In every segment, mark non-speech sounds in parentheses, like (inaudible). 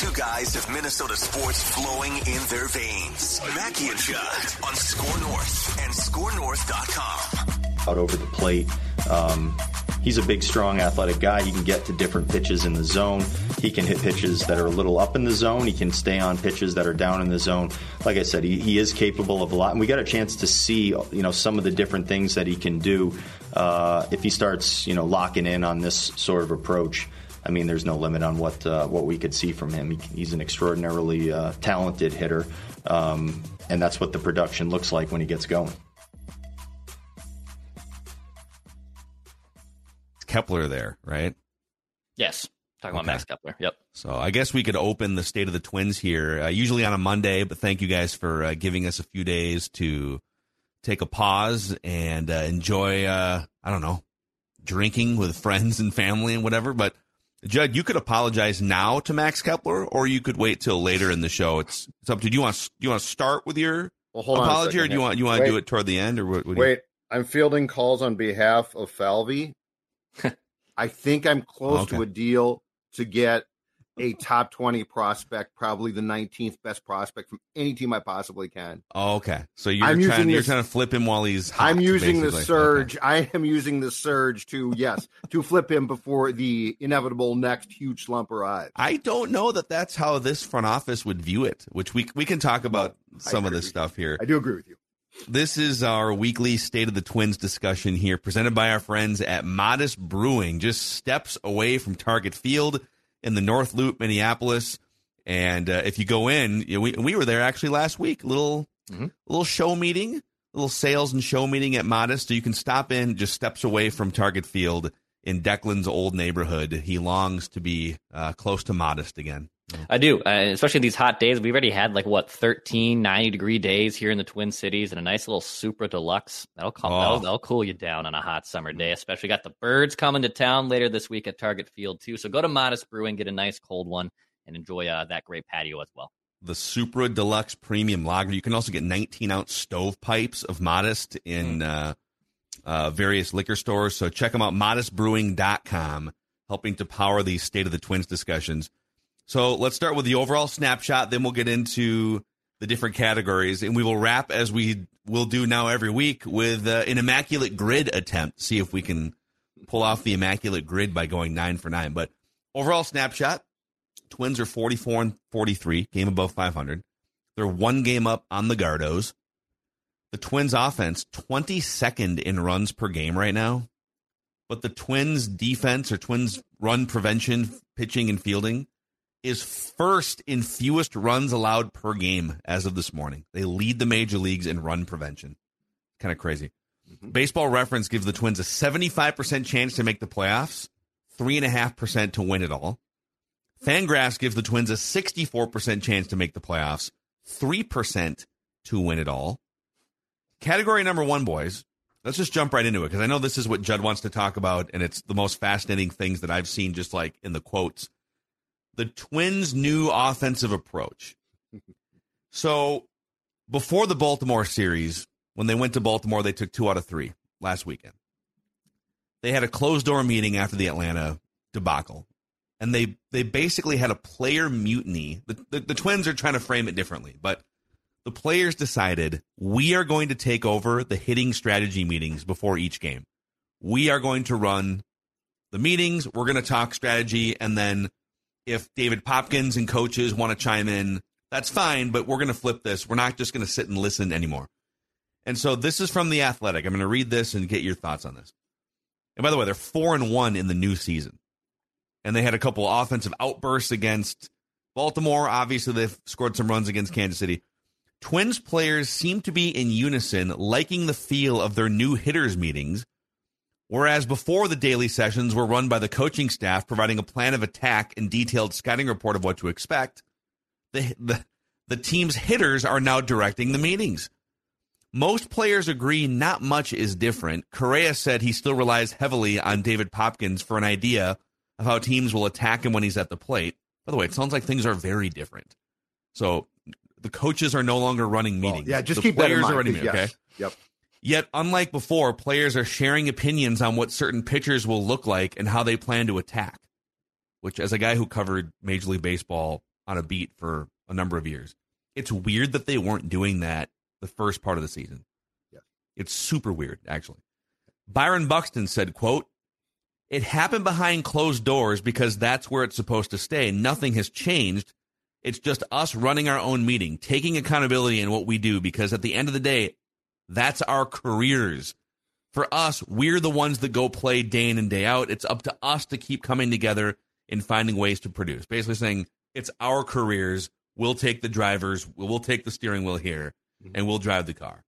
Two guys have Minnesota sports flowing in their veins. Mackey and Judd on Score North and ScoreNorth.com. Out over the plate. Um, he's a big, strong, athletic guy. He can get to different pitches in the zone. He can hit pitches that are a little up in the zone. He can stay on pitches that are down in the zone. Like I said, he, he is capable of a lot. And we got a chance to see, you know, some of the different things that he can do uh, if he starts, you know, locking in on this sort of approach. I mean, there's no limit on what uh, what we could see from him. He, he's an extraordinarily uh, talented hitter, um, and that's what the production looks like when he gets going. It's Kepler there, right? Yes. Talking about Max Kepler. Yep. So I guess we could open the state of the Twins here, uh, usually on a Monday. But thank you guys for uh, giving us a few days to take a pause and uh, enjoy. Uh, I don't know, drinking with friends and family and whatever. But Judd, you could apologize now to Max Kepler, or you could wait till later in the show. It's it's up to you. Do you want to, you want to start with your Well, hold on apology, or do you want you want to do it toward the end, or what? what do you- Wait, I'm fielding calls on behalf of Falvey. (laughs) I think I'm close Okay. to a deal to get a top 20 prospect, probably the 19th best prospect from any team I possibly can. Oh, okay. So you're I'm trying you're this- trying to flip him while he's. Hot, I'm using the basically. surge. I am using the surge to, yes, to flip him before the inevitable next huge slump arrives. I don't know that that's how this front office would view it, which we we can talk about some of this stuff here. I do agree with you. This is our weekly State of the Twins discussion here, presented by our friends at Modest Brewing, just steps away from Target Field in the North Loop, Minneapolis. And uh, if you go in, you know, we we were there actually last week, little little show meeting, little sales and show meeting at Modest. So you can stop in, just steps away from Target Field in Declan's old neighborhood. He longs to be uh, close to Modest again. I do, uh, especially these hot days. We've already had like what 13, 90 degree days here in the Twin Cities, and a nice little Supra Deluxe. That'll calm, Oh. that'll, that'll cool you down on a hot summer day. Especially got the birds coming to town later this week at Target Field too. So go to Modest Brewing, get a nice cold one, and enjoy uh, that great patio as well. the Supra Deluxe Premium Lager. You can also get 19 ounce stovepipes of Modest in uh, uh, various liquor stores. So check them out, modestbrewing.com, helping to power these State of the Twins discussions. So let's start with the overall snapshot, then we'll get into the different categories, and we will wrap as we will do now every week with uh, an immaculate grid attempt. See if we can pull off the immaculate grid by going nine for nine. But overall snapshot, Twins are 44 and 43, game above 500. They're one game up on the Gardos. The Twins offense, 22nd in runs per game right now. But the Twins defense or Twins run prevention, pitching and fielding is first in fewest runs allowed per game as of this morning. They lead the major leagues in run prevention. Kind of crazy. Mm-hmm. Baseball reference gives the Twins a 75% chance to make the playoffs, 3.5% to win it all. Fangraphs gives the Twins a 64% chance to make the playoffs, 3% to win it all. Category number one, boys. Let's just jump right into it because I know this is what Judd wants to talk about, and it's the most fascinating things that I've seen, just like in the quotes. The Twins' new offensive approach. (laughs) So, before the Baltimore series, when they went to Baltimore, they took two out of three last weekend. They had a closed door meeting after the Atlanta debacle and they they basically had a player mutiny. The, the the Twins are trying to frame it differently, but the players decided we are going to take over the hitting strategy meetings before each game. We are going to run the meetings. We're going to talk strategy, and then if David Popkins and coaches want to chime in, That's fine, but we're going to flip this. We're not just going to sit and listen anymore. And so this is from the Athletic. I'm going to read this and get your thoughts on this. And by the way, they're four and one in the new season, and they had a couple offensive outbursts against Baltimore. Obviously, they've scored some runs against Kansas City. Twins players seem to be in unison, liking the feel of their new hitters meetings. Whereas before the daily sessions were run by the coaching staff, providing a plan of attack and detailed scouting report of what to expect, the, the, the team's hitters are now directing the meetings. Most players agree not much is different. Correa said he still relies heavily on David Popkins for an idea of how teams will attack him when he's at the plate. By the way, it sounds like things are very different. So the coaches are no longer running meetings. Well, yeah, just the keep that in players mind. are running yes, Okay. Yep. Yet, unlike before, players are sharing opinions on what certain pitchers will look like and how they plan to attack. Which, as a guy who covered Major League Baseball on a beat for a number of years, it's weird that they weren't doing that the first part of the season. Yeah. It's super weird, actually. Byron Buxton said, quote, it happened behind closed doors because that's where it's supposed to stay. Nothing has changed. It's just us running our own meeting, taking accountability in what we do because at the end of the day, that's our careers. For us, we're the ones that go play day in and day out. It's up to us to keep coming together and finding ways to produce. Basically saying it's our careers. We'll take the drivers, we'll take the steering wheel here, and we'll drive the car.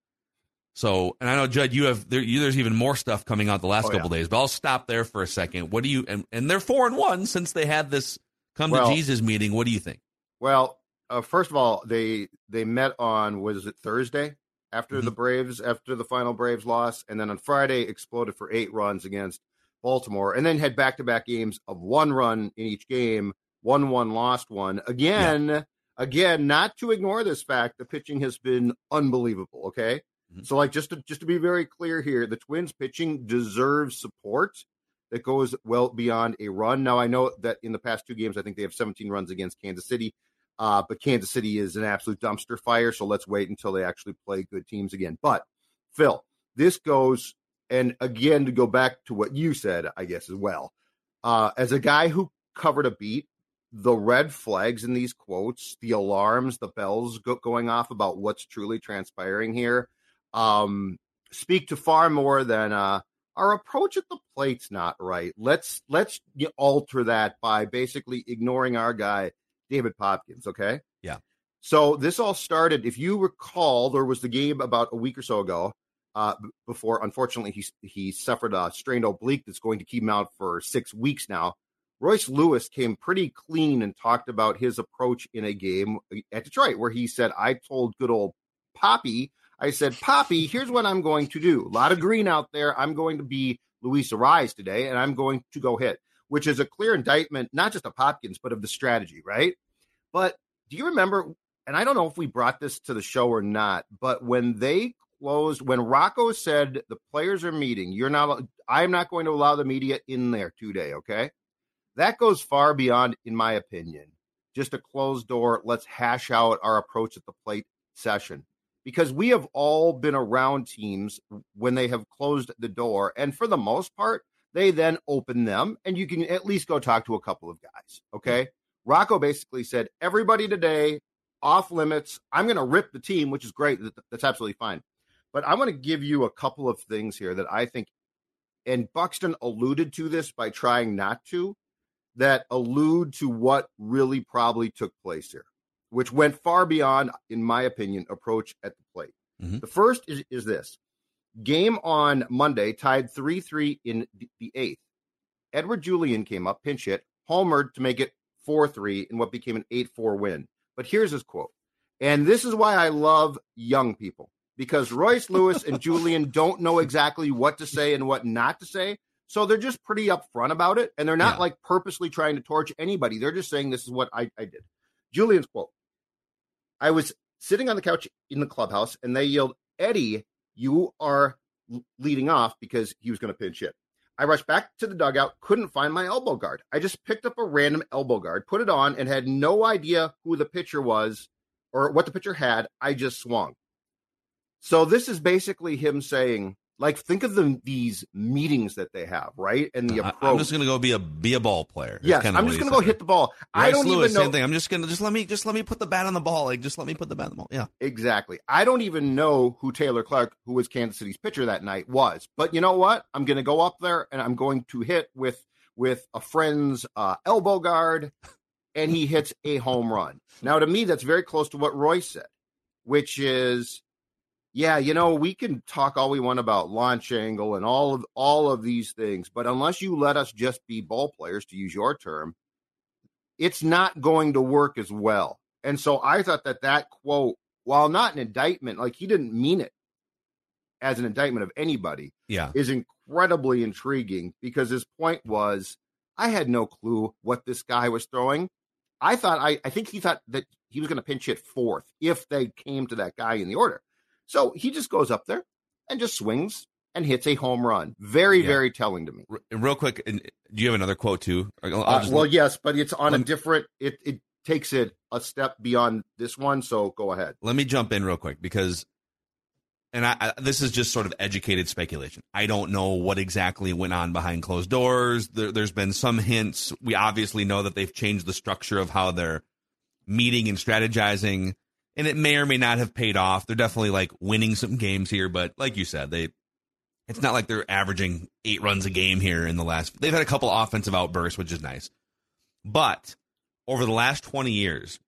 So, and I know Judd, you have there, you, there's even more stuff coming out the last Oh, couple days, but I'll stop there for a second. What do you and, and they're four and one since they had this come Well- to Jesus meeting. What do you think? Well, uh, first of all, they they met on was it Thursday after Mm-hmm. the Braves after the final Braves loss, and then on Friday exploded for eight runs against Baltimore, and then had back to back games of one run in each game, one one lost one again. Again, not to ignore this fact, the pitching has been unbelievable. Okay, Mhm. so like just to just to be very clear here, the Twins pitching deserves support that goes well beyond a run. Now I know that in the past two games, I think they have 17 runs against Kansas City. Uh, but Kansas City is an absolute dumpster fire. So let's wait until they actually play good teams again. But Phil, this goes, and again, to go back to what you said, I guess, as well. Uh, as a guy who covered a beat, the red flags in these quotes, the alarms, the bells go- going off about what's truly transpiring here, um, speak to far more than uh, our approach at the plate's not right. Let's let's alter that by basically ignoring our guy David Popkins. Okay. Yeah. So this all started, if you recall, there was the game about a week or so ago. Uh, before, unfortunately, he he suffered a strained oblique that's going to keep him out for six weeks now. Royce Lewis came pretty clean and talked about his approach in a game at Detroit, where he said, "I told good old Poppy, I said, Poppy, here's what I'm going to do. A lot of green out there. I'm going to be Luis Arraez today, and I'm going to go hit." Which is a clear indictment, not just of Popkins, but of the strategy, right? But do you remember? And I don't know if we brought this to the show or not, but when they closed, when Rocco said the players are meeting, you're not, I'm not going to allow the media in there today, okay? That goes far beyond, in my opinion, just a closed door, let's hash out our approach at the plate session. Because we have all been around teams when they have closed the door. And for the most part, they then open them and you can at least go talk to a couple of guys, okay? Rocco basically said, everybody today off limits. I'm going to rip the team, which is great. That's absolutely fine. But I want to give you a couple of things here that I think, and Buxton alluded to this by trying not to, that allude to what really probably took place here, which went far beyond, in my opinion, approach at the plate. Mhm. The first is, is this game on Monday tied 3 3 in the- eighth. Edouard Julien came up, pinch hit, homered to make it 4 3 in what became an 8 4 win. But here's his quote. And this is why I love young people because Royce Lewis and (laughs) Julian don't know exactly what to say and what not to say. So they're just pretty upfront about it. And they're not Yeah. like purposely trying to torch anybody. They're just saying, this is what I, I did. Julien's quote I was sitting on the couch in the clubhouse and they yelled, Eddie, you are leading off because he was going to pinch hit. I rushed back to the dugout, couldn't find my elbow guard. I just picked up a random elbow guard, put it on, and had no idea who the pitcher was or what the pitcher had. I just swung. So this is basically him saying, Like think of the these meetings that they have, right? And the approach. I'm just gonna go be a be a ball player. yes, I'm just gonna go hit the ball. I don't Lewis, even know same thing. I'm just gonna just let me just let me put the bat on the ball. Like just let me put the bat on the ball. Yeah. exactly. I don't even know who Taylor Clarke, who was Kansas City's pitcher that night, was. But you know what? I'm gonna go up there and I'm going to hit with with a friend's uh, elbow guard, and he hits a home run. Now, to me, that's very close to what Royce said, which is, yeah, you know, we can talk all we want about launch angle and all of all of these things, but unless you let us just be ball players, to use your term, it's not going to work as well. And so I thought that that quote, while not an indictment, like he didn't mean it as an indictment of anybody, Yeah. is incredibly intriguing because his point was I had no clue what this guy was throwing. I thought I, I think he thought that he was going to pinch hit fourth if they came to that guy in the order. So he just goes up there and just swings and hits a home run. Very, Yeah. very telling to me. Real quick, do you have another quote too? Uh, well, yes, but it's on a different. It it takes it a step beyond this one. So go ahead. let me jump in real quick because and I, I this is just sort of educated speculation i don't know what exactly went on behind closed doors there, there's been some hints we obviously know that they've changed the structure of how they're meeting and strategizing and it may or may not have paid off. They're definitely like winning some games here but like you said they it's not like they're averaging eight runs a game here in the last they've had a couple offensive outbursts which is nice. But over the last 20 years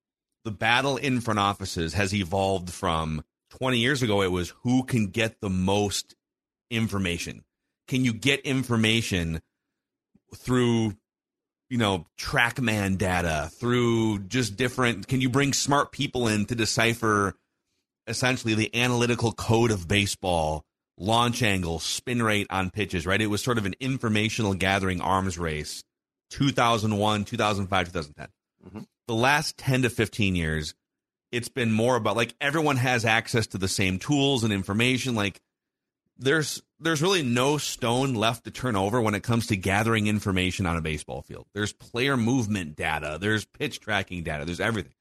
the battle in front offices has evolved from 20 years ago it was who can get the most information. Can you get information through you know trackman data through just different can you bring smart people in to decipher essentially the analytical code of baseball launch angle spin rate on pitches right? It was sort of an informational gathering arms race 2001 2005 2010 mm-hmm. the last 10 to 15 years it's been more about like everyone has access to the same tools and information. Like there's there's really no stone left to turn over when it comes to gathering information on a baseball field there's player movement data there's pitch tracking data there's everything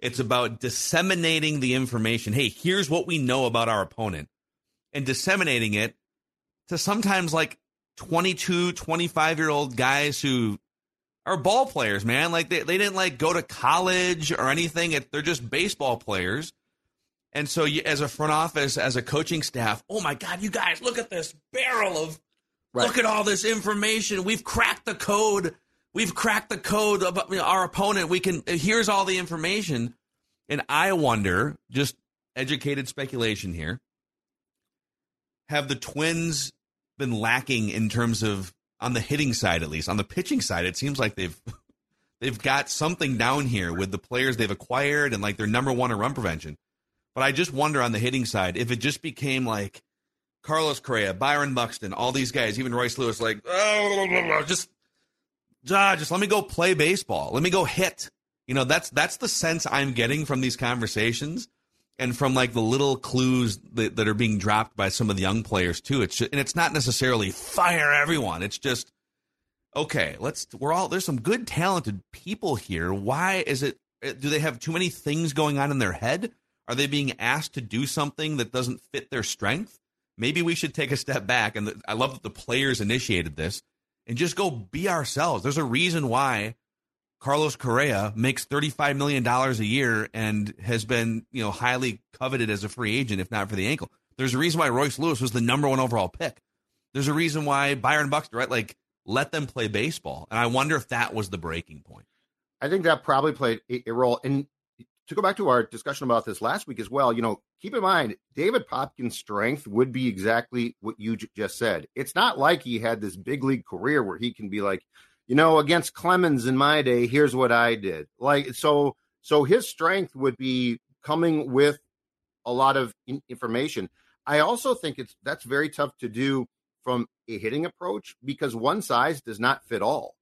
it's about disseminating the information hey here's what we know about our opponent and disseminating it to sometimes like 22 25 year old guys who are ball players, man. Like they, they didn't like go to college or anything. They're just baseball players. And so you, as a front office, as a coaching staff, oh my God, you guys, look at this barrel of, Right. look at all this information. We've cracked the code. We've cracked the code of our opponent. We can, here's all the information. And I wonder, just educated speculation here, have the Twins been lacking in terms of on the hitting side at least on the pitching side it seems like they've (laughs) they've got something down here with the players they've acquired and like their number one in run prevention but i just wonder on the hitting side if it just became like carlos correa byron buxton all these guys even royce lewis like oh, just ah, just let me go play baseball let me go hit you know that's that's the sense i'm getting from these conversations and from like the little clues that, that are being dropped by some of the young players too. It's just, and it's not necessarily fire everyone. It's just okay. Let's we're all there's some good talented people here. Why is it? Do they have too many things going on in their head? Are they being asked to do something that doesn't fit their strength? Maybe we should take a step back. And the, I love that the players initiated this and just go be ourselves. There's a reason why Carlos Correa makes $35 million a year and has been, you know, highly coveted as a free agent, if not for the ankle. There's a reason why Royce Lewis was the number one overall pick. There's a reason why Byron Buxton, right? Like, let them play baseball. And I wonder if that was the breaking point. I think that probably played a, role. And to go back to our discussion about this last week as well, you know, keep in mind, David Popkins' strength would be exactly what you j- just said. It's not like he had this big league career where he can be like, you know, against Clemens in my day, here's what I did. Like, so, so his strength would be coming with a lot of in- information. I also think it's that's very tough to do from a hitting approach because one size does not fit all.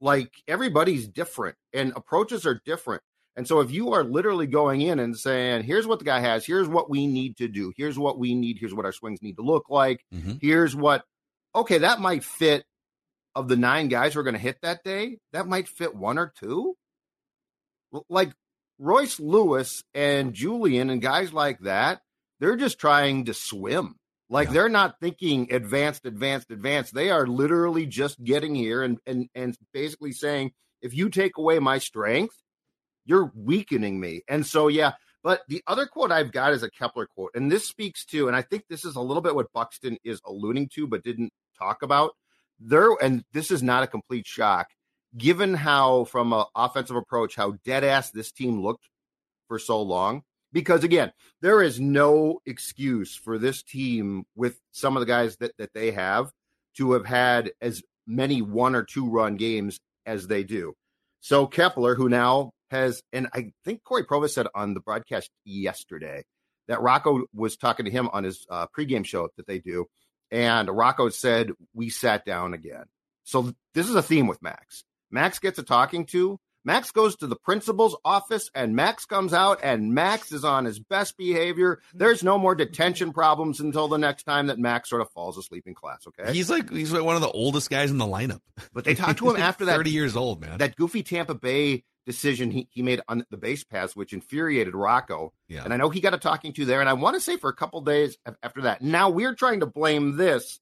Like everybody's different and approaches are different. And so if you are literally going in and saying, here's what the guy has, here's what we need to do, here's what we need, here's what our swings need to look like, Mhm. here's what, okay, that might fit of the nine guys we're going to hit that day, that might fit one or two. Like Royce Lewis and Julien and guys like that, they're just trying to swim. Like Yeah. they're not thinking advanced, advanced, advanced. They are literally just getting here and and and basically saying, if you take away my strength, you're weakening me. And so yeah, but the other quote I've got is a Kepler quote, and this speaks to, and I think this is a little bit what Buxton is alluding to, but didn't talk about. There, and this is not a complete shock, given how from an offensive approach, how dead ass this team looked for so long. Because again, there is no excuse for this team with some of the guys that, that they have to have had as many one or two run games as they do. So Kepler, who now has, and I think Cory Provus said on the broadcast yesterday that Rocco was talking to him on his uh, pregame show that they do, and Rocco said we sat down again. So this is a theme with Max. Max gets a talking to. Max goes to the principal's office, and Max comes out, and Max is on his best behavior. There's no more detention problems until the next time that Max sort of falls asleep in class. Okay, He's like he's like one of the oldest guys in the lineup. but they talked to him after (laughs) that Thirty years old, man. that goofy Tampa Bay decision he, he made on the base pass, which infuriated Rocco. yeah. And I know he got a talking to there. And I want to say for a couple days after that. Now we're trying to blame this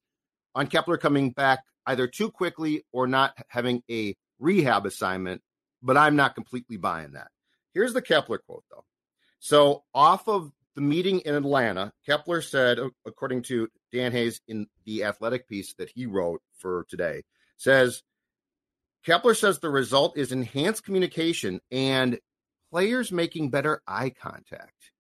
on Kepler coming back either too quickly or not having a rehab assignment. But I'm not completely buying that. Here's the Kepler quote, though. So, off of the meeting in Atlanta, Kepler said, according to Dan Hayes in the athletic piece that he wrote for today, says, Kepler says the result is enhanced communication and players making better eye contact.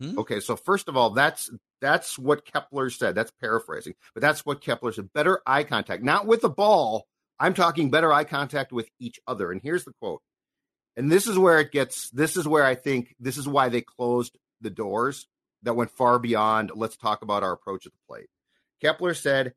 Hmm. Okay, so first of all, that's that's what Kepler said. That's paraphrasing, but that's what Kepler said. Better eye contact, not with the ball. I'm talking better eye contact with each other. And here's the quote. And this is where it gets this is where I think this is why they closed the doors that went far beyond let's talk about our approach at the plate. Kepler said,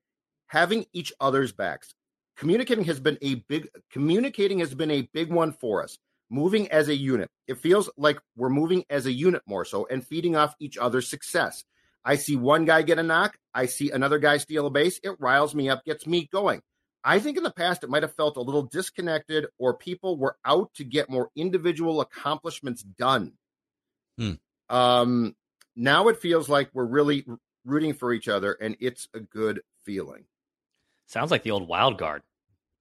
having each other's backs. Communicating has been a big communicating has been a big one for us. Moving as a unit. It feels like we're moving as a unit more so and feeding off each other's success. I see one guy get a knock, I see another guy steal a base, it riles me up, gets me going. I think in the past it might have felt a little disconnected or people were out to get more individual accomplishments done. Hmm. Um, now it feels like we're really rooting for each other and it's a good feeling. Sounds like the old wild guard.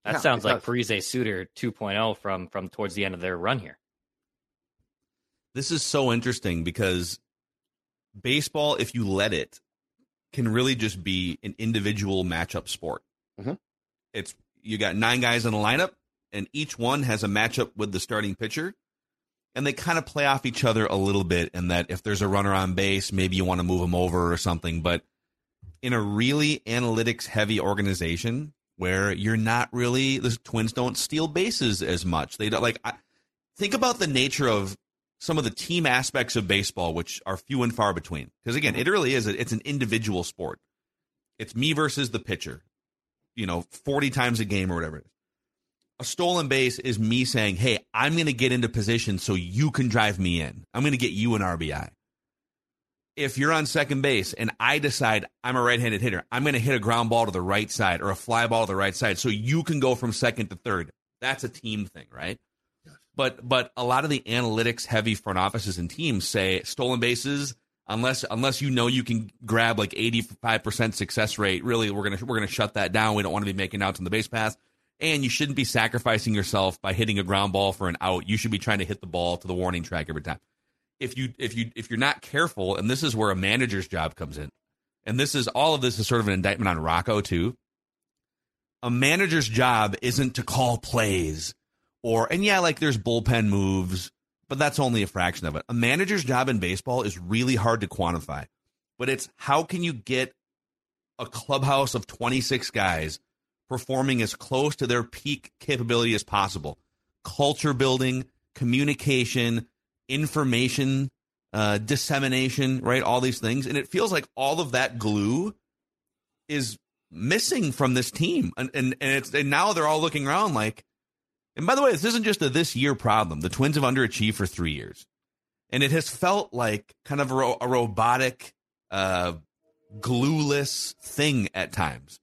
That Yeah, sounds like. Parise Suter 2.0 from from towards the end of their run here. This is so interesting because baseball, if you let it, can really just be an individual matchup sport. Mhm. It's you got nine guys in a lineup, and each one has a matchup with the starting pitcher, and they kind of play off each other a little bit. In that, if there's a runner on base, maybe you want to move him over or something. But in a really analytics heavy organization where you're not really the Twins don't steal bases as much. They don't like. I, think about the nature of some of the team aspects of baseball, which are few and far between. Because again, it really is. A, it's an individual sport. It's me versus the pitcher. You know, forty times a game or whatever it is. A stolen base is me saying, "Hey, I'm going to get into position so you can drive me in. I'm going to get you an RBI." If you're on second base and I decide I'm a right-handed hitter, I'm going to hit a ground ball to the right side or a fly ball to the right side so you can go from second to third. That's a team thing, right? But but a lot of the analytics heavy front offices and teams say stolen bases unless unless you know you can grab like 85% success rate, really we're to we're to shut that down. We don't want to be making outs on the base pass. And you shouldn't be sacrificing yourself by hitting a ground ball for an out. You should be trying to hit the ball to the warning track every time. If you if you if you're not careful, and this is where a manager's job comes in, and this is all of this is sort of an indictment on Rocco too. A manager's job isn't to call plays or and yeah, like there's bullpen moves, but that's only a fraction of it. A manager's job in baseball is really hard to quantify, but it's how can you get a clubhouse of 26 guys performing as close to their peak capability as possible? Culture building, communication, information uh, dissemination, right? All these things, and it feels like all of that glue is missing from this team, and and and it's and now they're all looking around like. And by the way, this isn't just a this year problem. The Twins have underachieved for three years, and it has felt like kind of a, ro- a robotic, uh, glueless thing at times.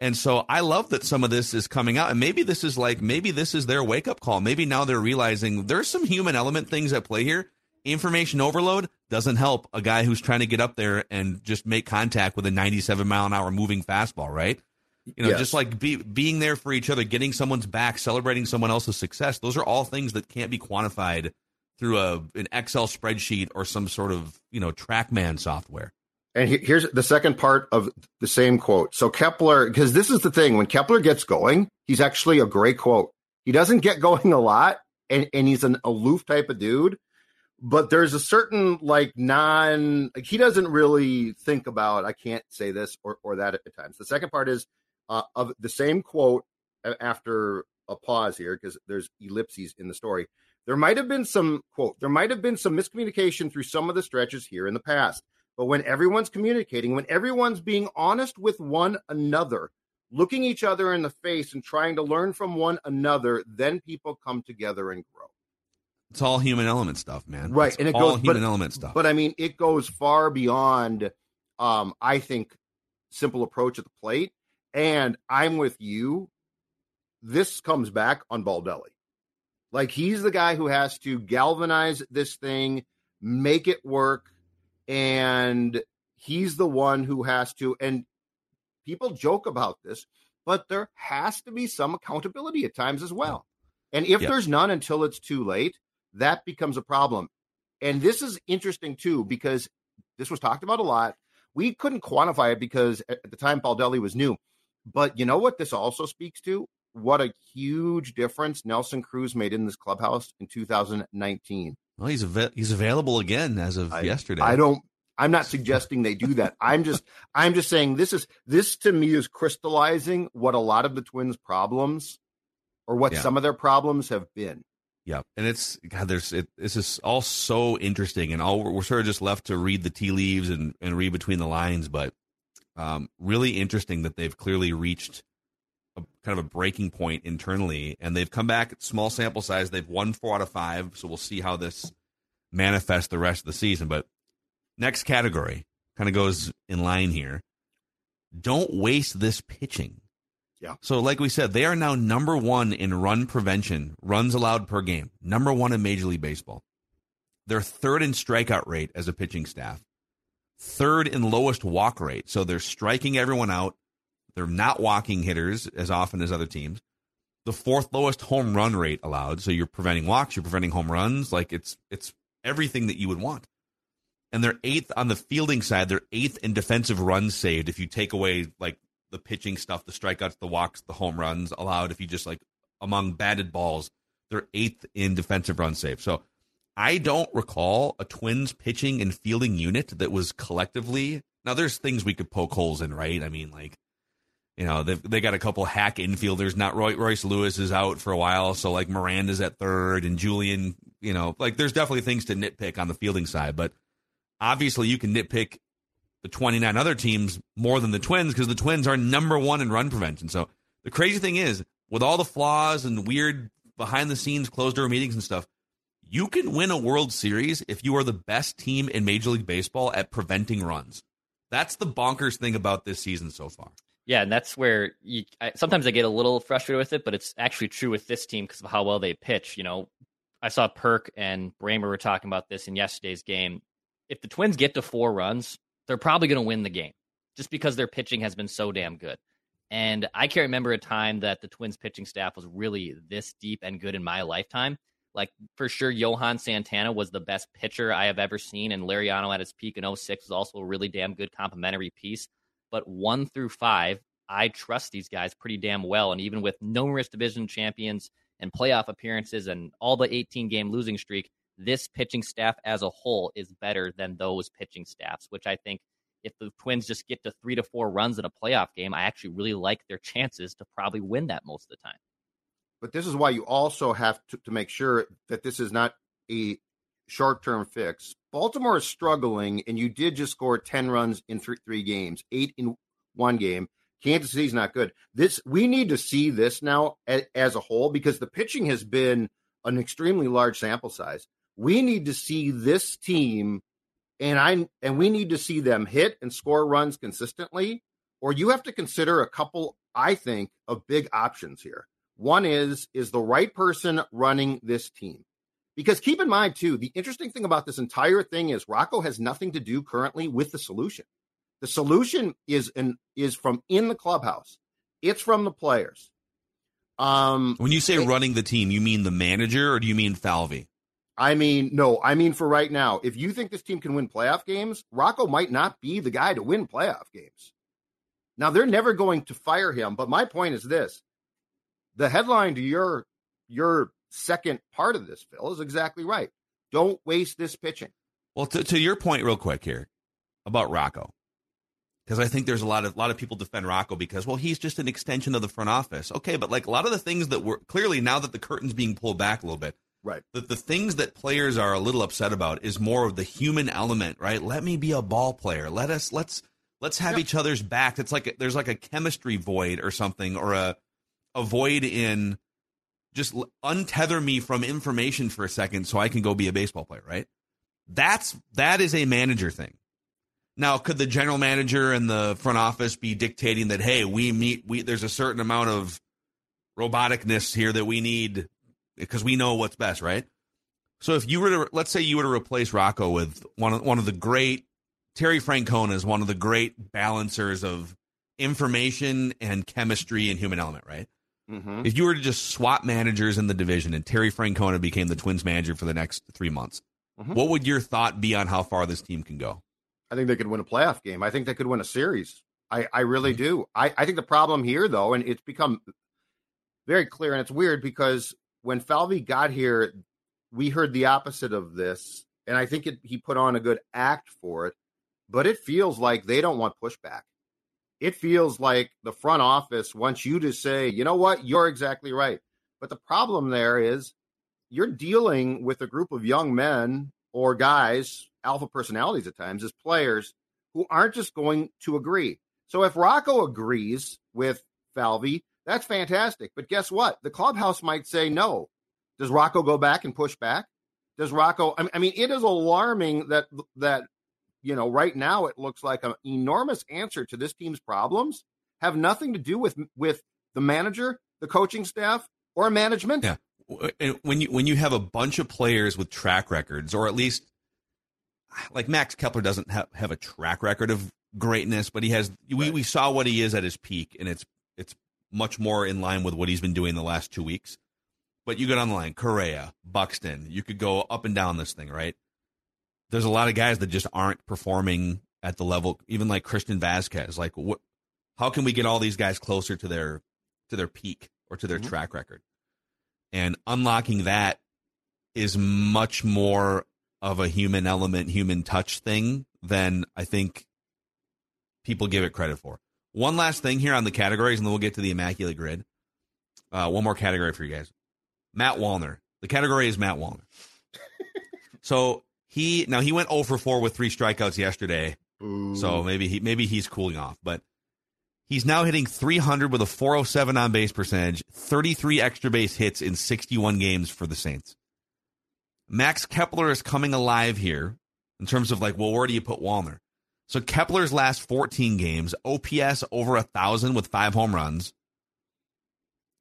And so I love that some of this is coming out, and maybe this is like maybe this is their wake up call. Maybe now they're realizing there's some human element things at play here. Information overload doesn't help a guy who's trying to get up there and just make contact with a 97 mile an hour moving fastball, right? You know, Yes. just like be, being there for each other, getting someone's back, celebrating someone else's success. Those are all things that can't be quantified through a an Excel spreadsheet or some sort of you know TrackMan software. And he- here's the second part of the same quote. So Kepler, because this is the thing, when Kepler gets going, he's actually a great quote. He doesn't get going a lot, and, and he's an aloof type of dude. But there's a certain like non, like he doesn't really think about. I can't say this or or that at times. The second part is uh, of the same quote after a pause here because there's ellipses in the story. There might have been some quote. There might have been some miscommunication through some of the stretches here in the past. But when everyone's communicating, when everyone's being honest with one another, looking each other in the face and trying to learn from one another, then people come together and grow. It's all human element stuff, man. Right, It's and it all goes- human but- element stuff. But I mean, it goes far beyond, um, I think, simple approach at the plate. And I'm with you. This comes back on Baldelli. Like he's the guy who has to galvanize this thing, make it work, and he's the one who has to. And people joke about this, but there has to be some accountability at times as well. And if Yeah. there's none until it's too late, that becomes a problem. And this is interesting too, because this was talked about a lot. We couldn't quantify it because at at the time Baldelli was new. But you know what this also speaks to? What a huge difference Nelson Cruz made in this clubhouse in 2019. Well, he's av- he's available again as of I- yesterday. I don't I'm not suggesting they do that. I'm just I'm just saying this is this to me is crystallizing what a lot of the twins problems or what Yeah. some of their problems have been. Yeah, and it's God. There's it. This is all so interesting, and all we're, we're sort of just left to read the tea leaves and and read between the lines. But um, really interesting that they've clearly reached a kind of a breaking point internally, and they've come back at small sample size. They've won four out of five, so we'll see how this manifests the rest of the season. But next category kind of goes in line here. Don't waste this pitching. Yeah. So, like we said, they are now number one in run prevention, runs allowed per game, number one in Major League Baseball. They're third in strikeout rate as a pitching staff, third in lowest walk rate. So they're striking everyone out. They're not walking hitters as often as other teams. The fourth lowest home run rate allowed. So you're preventing walks, you're preventing home runs. Like it's it's everything that you would want. And they're eighth on the fielding side. They're eighth in defensive runs saved. If you take away like the pitching stuff, the strikeouts, the walks, the home runs allowed, if you just like among batted balls, they're eighth in defensive runs saved. So I don't recall a Twins pitching and fielding unit that was collectively. Now, there's things we could poke holes in, right? I mean, like, you know, they they got a couple hack infielders. Not Roy, Royce Lewis is out for a while, so like Miranda's at third, and Julien. You know, like there's definitely things to nitpick on the fielding side, but obviously you can nitpick the 29 other teams more than the Twins because the Twins are number one in run prevention. So the crazy thing is, with all the flaws and weird behind the scenes closed door meetings and stuff, you can win a World Series if you are the best team in Major League Baseball at preventing runs. That's the bonkers thing about this season so far. Yeah, and that's where you I, sometimes I get a little frustrated with it, but it's actually true with this team because of how well they pitch. You know, I saw Perk and Bremer were talking about this in yesterday's game. If the Twins get to four runs, they're probably going to win the game just because their pitching has been so damn good. And I can't remember a time that the Twins pitching staff was really this deep and good in my lifetime. Like for sure, Johan Santana was the best pitcher I have ever seen, and Liriano at his peak in 06 was also a really damn good complimentary piece but one through five, I trust these guys pretty damn well. And even with numerous division champions and playoff appearances and all the 18 game losing streak, this pitching staff as a whole is better than those pitching staffs, which I think if the Twins just get to three to four runs in a playoff game, I actually really like their chances to probably win that most of the time. But this is why you also have to, to make sure that this is not a short term fix. Baltimore is struggling, and you did just score 10 runs in three, three games, eight in one game. Kansas City's not good. This we need to see this now as, as a whole because the pitching has been an extremely large sample size. We need to see this team and I and we need to see them hit and score runs consistently or you have to consider a couple I think of big options here. One is is the right person running this team Because keep in mind, too, the interesting thing about this entire thing is Rocco has nothing to do currently with the solution. The solution is in, is from in the clubhouse. It's from the players. Um, When you say it- running the team, you mean the manager or do you mean Falvey? I mean, no, I mean for right now, if you think this team can win playoff games, Rocco might not be the guy to win playoff games. Now they're never going to fire him, but my point is this. The headline to your your second part of this, Phil, is exactly right. Don't waste this pitching. Well, to, to your point, real quick here about Rocco, because I think there's a lot of a lot of people defend Rocco because well, he's just an extension of the front office. Okay, but like a lot of the things that were clearly now that the curtain's being pulled back a little bit, Right. the, the things that players are a little upset about is more of the human element, right? Let me be a ball player. Let us let's let's have Yep. each other's back. It's like a, there's like a chemistry void or something, or a a void in just untether me from information for a second so I can go be a baseball player, right? That's that is a manager thing. Now, could the general manager and the front office be dictating that hey, we meet we there's a certain amount of roboticness here that we need because we know what's best, right? So if you were to let's say you were to replace Rocco with one of one of the great Terry Francona is one of the great balancers of information and chemistry and human element, right? Mm-hmm. If you were to just swap managers in the division and Terry Francona became the Twins manager for the next three months, Mhm. what would your thought be on how far this team can go? I think they could win a playoff game. I think they could win a series. I, I really Mm-hmm. do. I, I think the problem here, though, and it's become very clear, and it's weird because when Falvey got here, we heard the opposite of this, and I think it, he put on a good act for it. But it feels like they don't want pushback. It feels like the front office wants you to say, you know what, you're exactly right. But the problem there is you're dealing with a group of young men or guys, alpha personalities at times, as players who aren't just going to agree. So if Rocco agrees with Falvey, that's fantastic. But guess what? The clubhouse might say no. Does Rocco go back and push back? Does Rocco? I mean, it is alarming that that you know right now it looks like an enormous answer to this team's problems have nothing to do with with the manager, the coaching staff, or management. Yeah. Uh, when you when you have a bunch of players with track records, or at least ah, like Max Kepler doesn't have, have a track record of greatness, but he has. We, Right. we saw what he is at his peak, and it's it's much more in line with what he's been doing the last two weeks. But you get on the line, Correa, Buxton. You could go up and down this thing, right? There's a lot of guys that just aren't performing at the level, even like Christian Vázquez. Like, what? How can we get all these guys closer to their to their peak or to their Mhm. track record? And unlocking that is much more of a human element, human touch thing than I think people give it credit for. One last thing here on the categories, and then we'll get to the immaculate grid. Uh, one more category for you guys. Matt Wallner. The category is Matt Wallner. (laughs) so he now he went 0 for 4 with three strikeouts yesterday. So maybe he maybe he's cooling off, but he's now hitting 300 with a 407 on base percentage, 33 extra base hits in 61 games for the Saints. Max Kepler is coming alive here in terms of like, well, where do you put Wallner? So Kepler's last 14 games, OPS over a thousand with five home runs.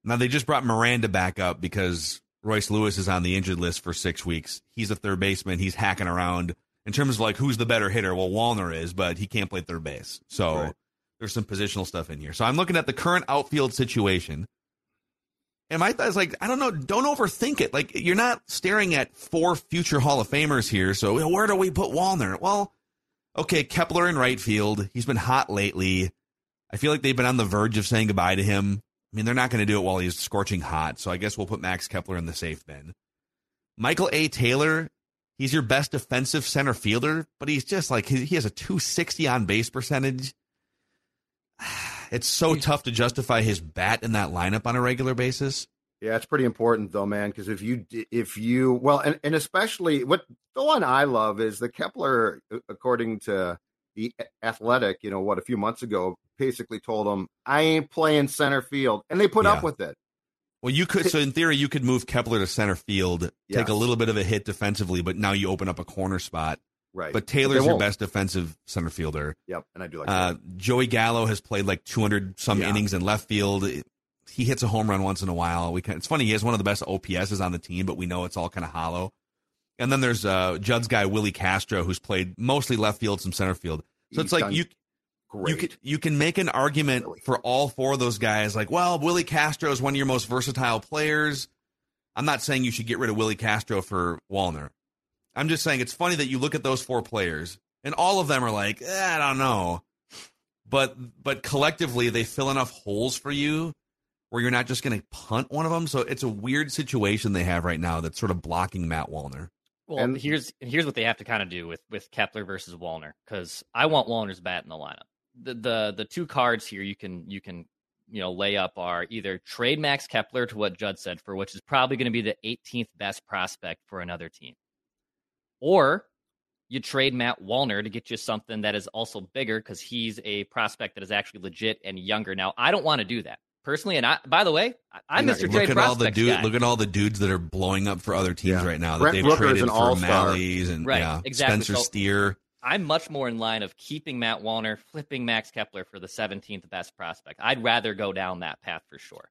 Now they just brought Miranda back up because Royce Lewis is on the injured list for six weeks. He's a third baseman. He's hacking around in terms of like who's the better hitter. Well, Wallner is, but he can't play third base. So Right. there's some positional stuff in here. So I'm looking at the current outfield situation. And my thought is like, I don't know, don't overthink it. Like you're not staring at four future Hall of Famers here. So where do we put Wallner? Well, okay, Kepler in right field. He's been hot lately. I feel like they've been on the verge of saying goodbye to him. I mean, they're not going to do it while he's scorching hot. So I guess we'll put Max Kepler in the safe bin. Michael A. Taylor, he's your best defensive center fielder, but he's just like, he, he has a 260 on base percentage. (sighs) It's so tough to justify his bat in that lineup on a regular basis. Yeah, it's pretty important though, man. Because if you if you well, and and especially what the one I love is the Kepler, according to the Athletic, you know what, a few months ago, basically told him, "I ain't playing center field," and they put Yeah. up with it. Well, you could, so in theory, you could move Kepler to center field, take a little bit of a hit defensively, but now you open up a corner spot. Right, But Taylor's your best defensive center fielder. Yep, and I do like Uh, that. Joey Gallo has played like 200 some Yeah. innings in left field. He hits a home run once in a while. We can, it's funny. He has one of the best OPSs on the team, but we know it's all kind of hollow. And then there's uh, Judd's guy Willi Castro, who's played mostly left field, some center field. So He's it's like you Great. you can you can make an argument Really. for all four of those guys. Like, well, Willi Castro is one of your most versatile players. I'm not saying you should get rid of Willi Castro for Wallner. I'm just saying it's funny that you look at those four players and all of them are like, eh, I don't know, but but collectively they fill enough holes for you where you're not just going to punt one of them. So it's a weird situation they have right now that's sort of blocking Matt Wallner. Well, And- here's here's what they have to kind of do with with Kepler versus Wallner because I want Wallner's bat in the lineup. The the the two cards here you can you can you know lay up are either trade Max Kepler to what Judd said for which is probably going to be the 18th best prospect for another team, or you trade Matt Wallner to get you something that is also bigger because he's a prospect that is actually legit and younger. Now I don't want to do that personally, and I by the way I- I'm Mr. not- Trade look at all the dude. guy. Look at all the dudes that are blowing up for other teams Yeah. right now that Brent they've Rooker is traded an for all-star. Malleys and Right, yeah, exactly. Spencer So- Steer. I'm much more in line of keeping Matt Wallner, flipping Max Kepler for the 17th best prospect. I'd rather go down that path for sure.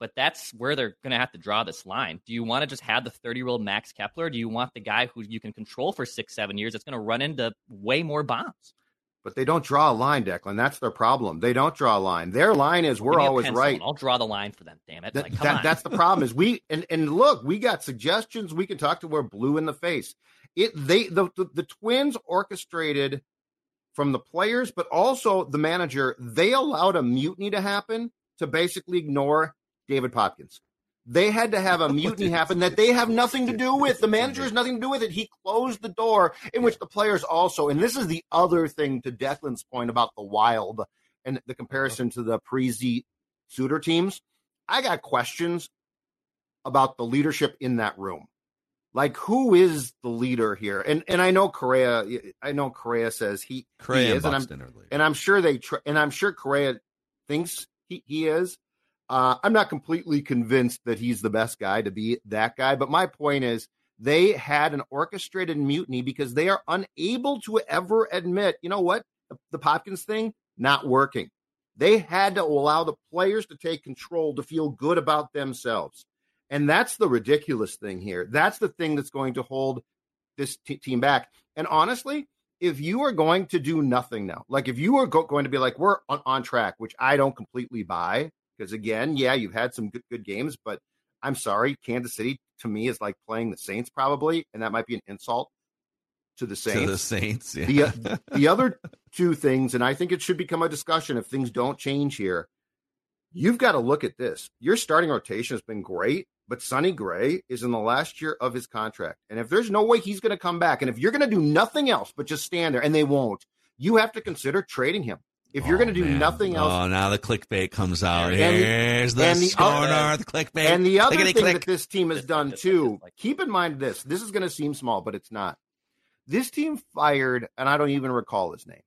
But that's where they're going to have to draw this line. Do you want to just have the 30 year old Max Kepler? Do you want the guy who you can control for six, seven years that's going to run into way more bombs? But they don't draw a line, Declan. That's their problem. They don't draw a line. Their line is we're Give me a always right. I'll draw the line for them. Damn it! Like, come that- on. that's the problem is we and and look we got suggestions we can talk to we're blue in the face it they the, the the twins orchestrated from the players but also the manager they allowed a mutiny to happen to basically ignore david popkins they had to have a (laughs) mutiny happen that they have nothing to do with the manager has nothing to do with it he closed the door in which the players also and this is the other thing to declan's point about the wild and the comparison to the pre-z suitor teams I got questions about the leadership in that room. Like, who is the leader here? And and I know Correa. I know Correa says he, Correa he and is, and I'm Buxton are leaders. and I'm sure they tr- and I'm sure Correa thinks he, he is. Uh, I'm not completely convinced that he's the best guy to be that guy, but my point is they had an orchestrated mutiny because they are unable to ever admit, you know what, the, the Popkins thing not working. They had to allow the players to take control to feel good about themselves. And that's the ridiculous thing here. That's the thing that's going to hold this t- team back. And honestly, if you are going to do nothing now, like if you are go- going to be like, we're on, on track, which I don't completely buy, because again, yeah, you've had some good, good games, but I'm sorry, Kansas City to me is like playing the Saints probably, and that might be an insult to the Saints. to the Saints. Yeah. The, the (laughs) other two things, and I think it should become a discussion if things don't change here. You've got to look at this. Your starting rotation has been great, but Sonny Gray is in the last year of his contract. And if there's no way he's going to come back, and if you're going to do nothing else but just stand there, and they won't, you have to consider trading him. If you're going to Oh, do man. nothing else, Oh, now the clickbait comes out. And the- Here's the, and the score other- clickbait. And the other Clickety thing click. that this team has done too, keep in mind this. This is going to seem small, but it's not. This team fired, and I don't even recall his name,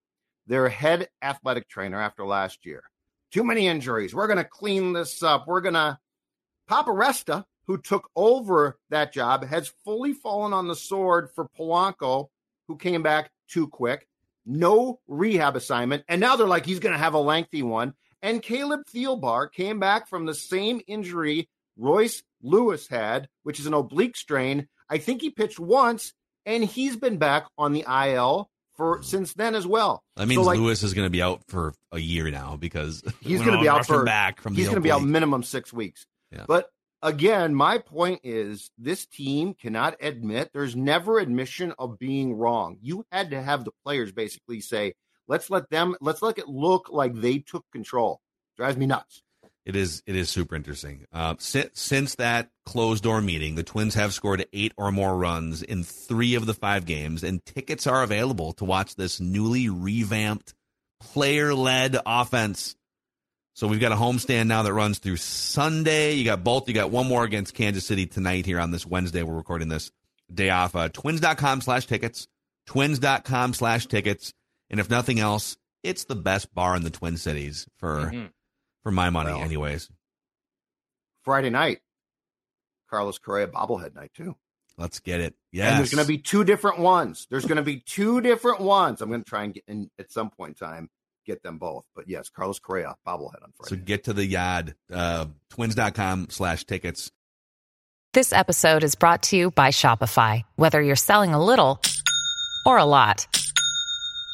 their head athletic trainer after last year. Too many injuries. We're going to clean this up. We're going to. Paparesta, who took over that job, has fully fallen on the sword for Polanco, who came back too quick. No rehab assignment. And now they're like, he's going to have a lengthy one. And Caleb Thielbar came back from the same injury Royce Lewis had, which is an oblique strain. I think he pitched once, and he's been back on the IL for since then as well. That means So, like, Lewis is going to be out for a year now because He's (laughs) gonna be out for- back from he's going to be out minimum six weeks. Yeah. But again, my point is this team cannot admit there's never admission of being wrong. You had to have the players basically say, let's let them, let's let it look like they took control. Drives me nuts. It is it is super interesting. Uh, since, since that closed door meeting, the Twins have scored eight or more runs in three of the five games, and tickets are available to watch this newly revamped, player led offense. So we've got a homestand now that runs through Sunday. You got both. You got one more against Kansas City tonight here on this Wednesday. We're recording this day off. Uh, twins.com slash tickets. Twins.com slash tickets. And if nothing else, it's the best bar in the Twin Cities for Mhm. for my money, Well, anyways. Friday night, Carlos Correa bobblehead night too. Let's get it. Yeah. There's going to be two different ones. There's going to be two different ones. I'm going to try and get in at some point in time get them both. But yes, Carlos Correa bobblehead on Friday. so get to the yard. Uh, twins.com slash tickets. This episode is brought to you by Shopify. Whether you're selling a little or a lot,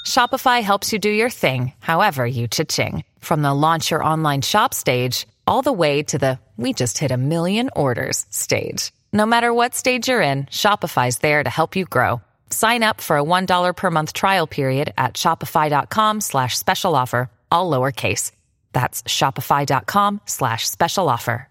Shopify helps you do your thing, however you cha-ching. From the launch your online shop stage, all the way to the we just hit a million orders stage. No matter what stage you're in, Shopify's there to help you grow. Sign up for a $1 per month trial period at shopify.com slash special offer, all lowercase. That's shopify.com slash special offer.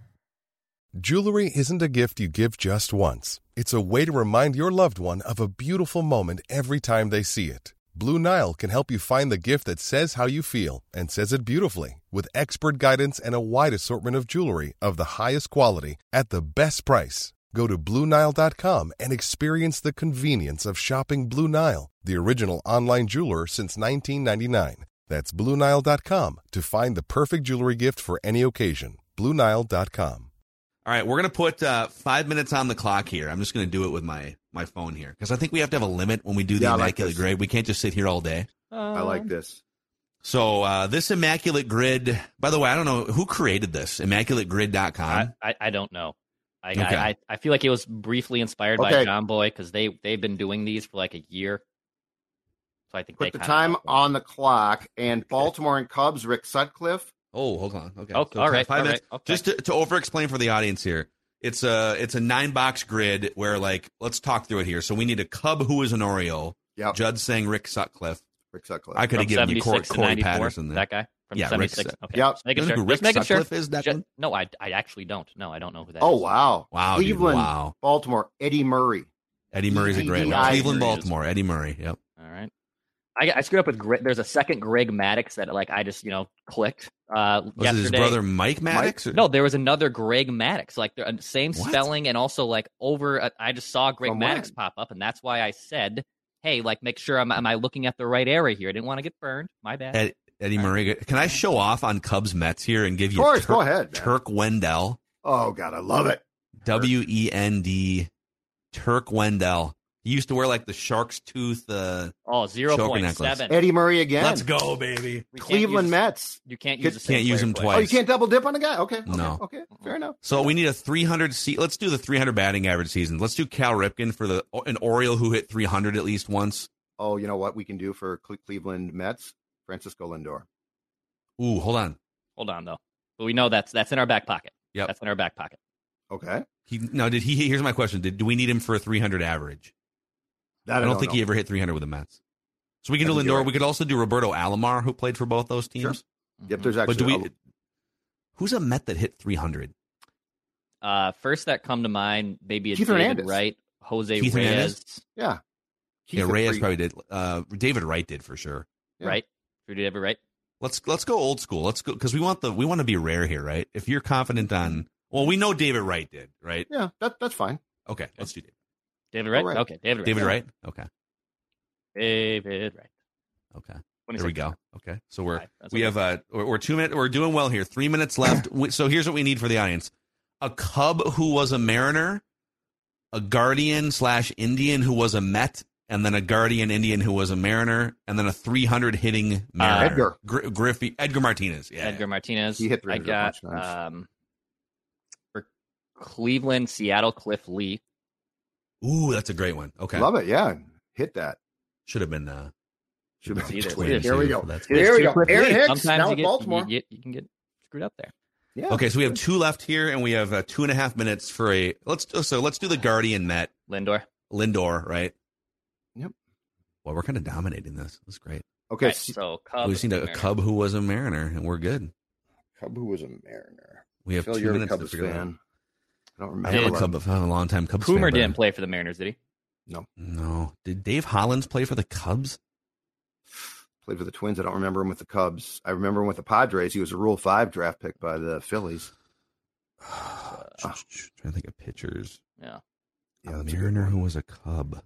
Jewelry isn't a gift you give just once. It's a way to remind your loved one of a beautiful moment every time they see it. Blue Nile can help you find the gift that says how you feel and says it beautifully with expert guidance and a wide assortment of jewelry of the highest quality at the best price. Go to BlueNile.com and experience the convenience of shopping Blue Nile, the original online jeweler since 1999. That's BlueNile.com to find the perfect jewelry gift for any occasion. BlueNile.com. All right, we're gonna put uh, five minutes on the clock here. I'm just gonna do it with my my phone here because I think we have to have a limit when we do the Yeah, I like immaculate grid. We can't just sit here all day. I like this. So uh, this immaculate grid. By the way, I don't know who created this. ImmaculateGrid.com. I, I, I don't know. I, Okay. I, I I feel like it was briefly inspired by Jomboy because they they've been doing these for like a year. So I think they Put the time on the clock. And (laughs) Baltimore and Cubs, Rick Sutcliffe. Oh, hold on. Okay. Oh, So all right, Five all minutes. right, okay. Just to, to over explain for the audience here. It's a it's a nine box grid where like let's talk through it here. So we need a Cub who is an Oriole. Yep. Judd saying Rick Sutcliffe. Rick Sutcliffe. I could have given you Cor- 76 to Corey Patterson there. That guy from Yeah, Rick 76. Sut- Okay. Yep. Just making You know sure. who Rick Just making sure. Sutcliffe is, Declan? Ju- no, I I actually don't. No, I don't know who that oh, wow. Wow, dude, Cleveland, wow. Baltimore, Eddie Murray. Eddie Murray's a great one. Cleveland, Baltimore. Eddie Murray. Yep. All right. I, I screwed up with Greg. There's a second Greg Maddux that like I just you know clicked. Uh, Was it his brother Mike Maddux? or- No, there was another Greg Maddux, like the uh, same What? spelling and also like over. Uh, I just saw Greg From Maddux when? pop up, and that's why I said, "Hey, like, make sure I'm am I looking at the right area here? I didn't want to get burned. My bad." Ed, Eddie Murray. Can I show off on Cubs Mets here and give you? Of you course, Turk, go ahead. man. Turk Wendell? Oh, God, I love it. W E N D. Turk Wendell. He used to wear like the shark's tooth. Uh, oh, zero Choker point necklace. seven. Eddie Murray again. let's go, baby. We Cleveland use- Mets. You can't use the same Can't use him twice. twice. Oh, you can't double dip on a guy? Okay. okay No. Okay. Fair enough. So we need a 300 seat. Let's do the 300 batting average season. Let's do Cal Ripken for the an Oriole who hit 300 at least once. Oh, you know what we can do for Cle- Cleveland Mets? Francisco Lindor. Ooh, hold on. Hold on though, but we know that's that's in our back pocket. Yeah, that's in our back pocket. Okay. He now did he? Here's my question: Did do we need him for a 300 average? That I don't, think he ever hit 300 with the Mets. So we can I do Lindor. right. We could also do Roberto Alomar, who played for both those teams. Sure. Yep. There's But actually. do we? Who's a Met that hit 300? Uh, first that come to mind, maybe a Keith David Hernandez. Wright, Jose Keith Reyes, Hernandez? yeah. Keith yeah, Reyes three- probably did. Uh, David Wright did for sure. Yeah. right? Who did ever right? Let's let's go old school. Let's go because we want the we want to be rare here, right? If you're confident on, well, we know David Wright did, right? Yeah, that, that's fine. Okay, let's do David. David Wright. Wright. Okay, David Wright. David Wright. Okay, David Wright. okay. 26. There we go. Okay, so we're Right, we have uh we're, we're two minutes. We're doing well here. Three minutes left. (clears throat) We- so here's what we need for the audience: a Cub who was a Mariner, a Guardian slash Indian who was a Met, and then a Guardian Indian who was a Mariner, and then a 300 hitting Mariner. Edgar. Gr- Griffey, Edgar Martinez. Yeah, Edgar Martinez. He hit I 300 a got bunch, nice. um for Cleveland, Seattle, Cliff Lee. Ooh, that's a great one. Okay, Love it. Yeah. Hit that. should have been. Uh, Should have been either- Twins, Here we go. so that's Here we go. Cliff Aaron Hicks, Sometimes now you with get, Baltimore. You, get, you can get screwed up there. Yeah. Okay, so we have two left here, and we have uh, two and a half minutes for a. Let's so let's do the Guardian Met Lindor. Lindor, right? Yep. Well, we're kind of dominating this. That's great. Okay. Right, so Cub. We've seen a, a Cub who was a Mariner, and we're good. Cub who was a Mariner. We have Phil, two you're minutes to Cubs figure it out. fan. I don't remember. I remember. am a Cub. I'm a long time Cubs Coomer fan. but- didn't play for the Mariners, did he? No. No. Did Dave Hollins play for the Cubs? Played for the Twins. I don't remember him with the Cubs. I remember him with the Padres. He was a Rule Five draft pick by the Phillies. (sighs) trying to think of pitchers. Yeah. Yeah, a that's a Mariner who was a Cub.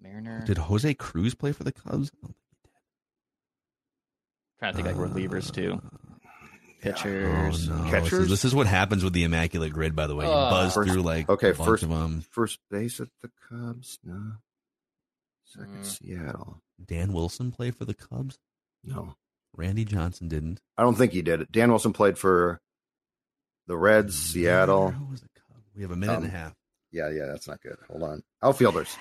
Mariner. Did Jose Cruz play for the Cubs? trying to think like relievers too. Oh, Pitchers. no. This Catchers? is, this is what happens with the immaculate grid. By the way, you Uh, buzz First- through like okay, a bunch first- of them. First base at the Cubs. No. Second Mm. Seattle. Dan Wilson played for the Cubs. No. Randy Johnson didn't. I don't think he did it. Dan Wilson played for the Reds, Seattle. Was the Cub? We have a minute and a Um, half. Yeah, yeah, that's not good. Hold on. Outfielders.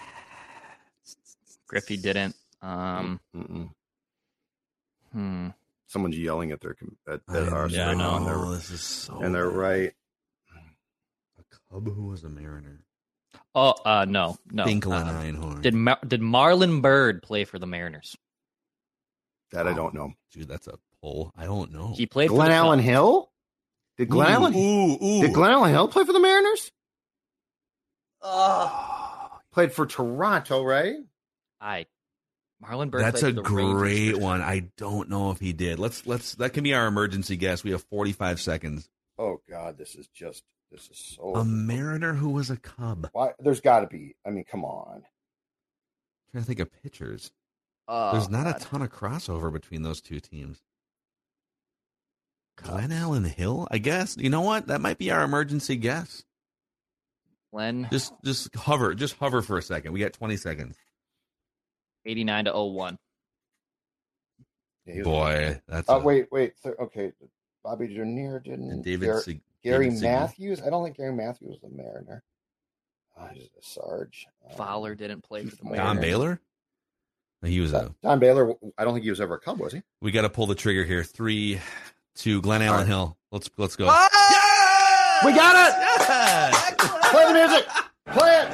Griffey didn't. Um, Mm-mm. hmm. Someone's yelling at their com- at, I at ours yeah, right I now, and know, they're, this is so. and they're right. A Cub who was a Mariner. Oh, uh, no, no. Finkel and Uh, Einhorn. did Mar- did Marlon Byrd play for the Mariners? That I don't know. Dude, that's a poll. I don't know. He played Glenn for the Allen Cubs. Hill. Did Glenn ooh, Allen? Ooh, ooh. Did Glenallen Hill play for the Mariners? Oh, Played for Toronto, right? I Marlon Byrd. that's a the great one. I don't know if he did. Let's let's that can be our emergency guess. We have 45 seconds. Oh God, this is just this is so. A Mariner who was a Cub. Why? There's got to be. I mean, come on. trying to think of pitchers. Oh, There's not God. a ton of crossover between those two teams. Glenallen Hill, I guess. You know what? That might be our emergency guess. Glenn Just just hover, just hover for a second. We got 20 seconds. Eighty nine to 01. Yeah, he was- Boy, that's Oh a- wait, wait. Th- okay, Bobby Dernier didn't. and David Gar- Sig- Gary David Sigmund. Matthews. I don't think Gary Matthews was a Mariner. Oh, he's a Sarge. Um, Fowler didn't play for the Don Don Baylor? He was a. Don Baylor. I don't think he was ever a Cub, was he? We got to pull the trigger here. Three, two. Glenn Allen right. Hill. Let's let's go. We got it. Play the music. Play it.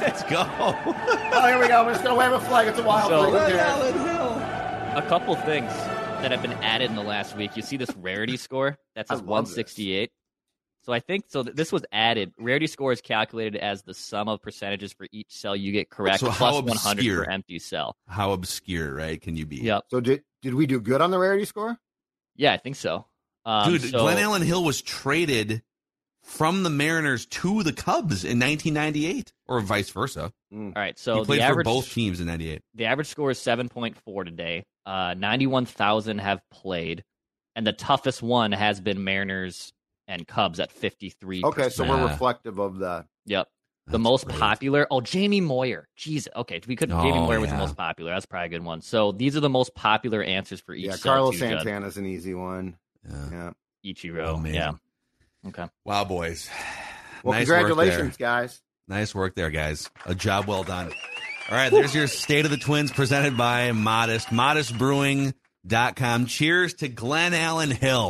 Let's go. (laughs) Oh, here we go. We're just gonna wave a flag. It's a wild So- flag. Who cares? A couple things that have been added in the last week. You see this rarity score that says love one sixty eight. So I think so. th- This was added. Rarity score is calculated as the sum of percentages for each cell you get correct, So how plus one hundred obscure? for empty cell. How obscure, right? Can you be? Yep. So did did we do good on the rarity score? Yeah, I think so. Um, Dude, so- Glenallen Hill was traded from the Mariners to the Cubs in 1998, or vice versa. All right, so he played the for average both teams in '98. the average score is seven point four today. Uh, ninety one thousand have played, and the toughest one has been Mariners and Cubs at fifty three. Okay, so we're Yeah. reflective of that. Yep. The That's most great. popular. Oh, Jamie Moyer. Jeez. Okay, we could. Oh, Jamie Moyer was the most popular. That's probably a good one. So these are the most popular answers for each. Yeah, Carlos too, Judd. Santana's an easy one. Yeah. Yeah. Ichiro. Oh, man. Yeah. Okay. Wow, boys. Well, Nice congratulations, there. guys. Nice work there, guys. A job well done. All right, there's your State of the Twins presented by Modest, modestbrewing.com. Cheers to Glenallen Hill.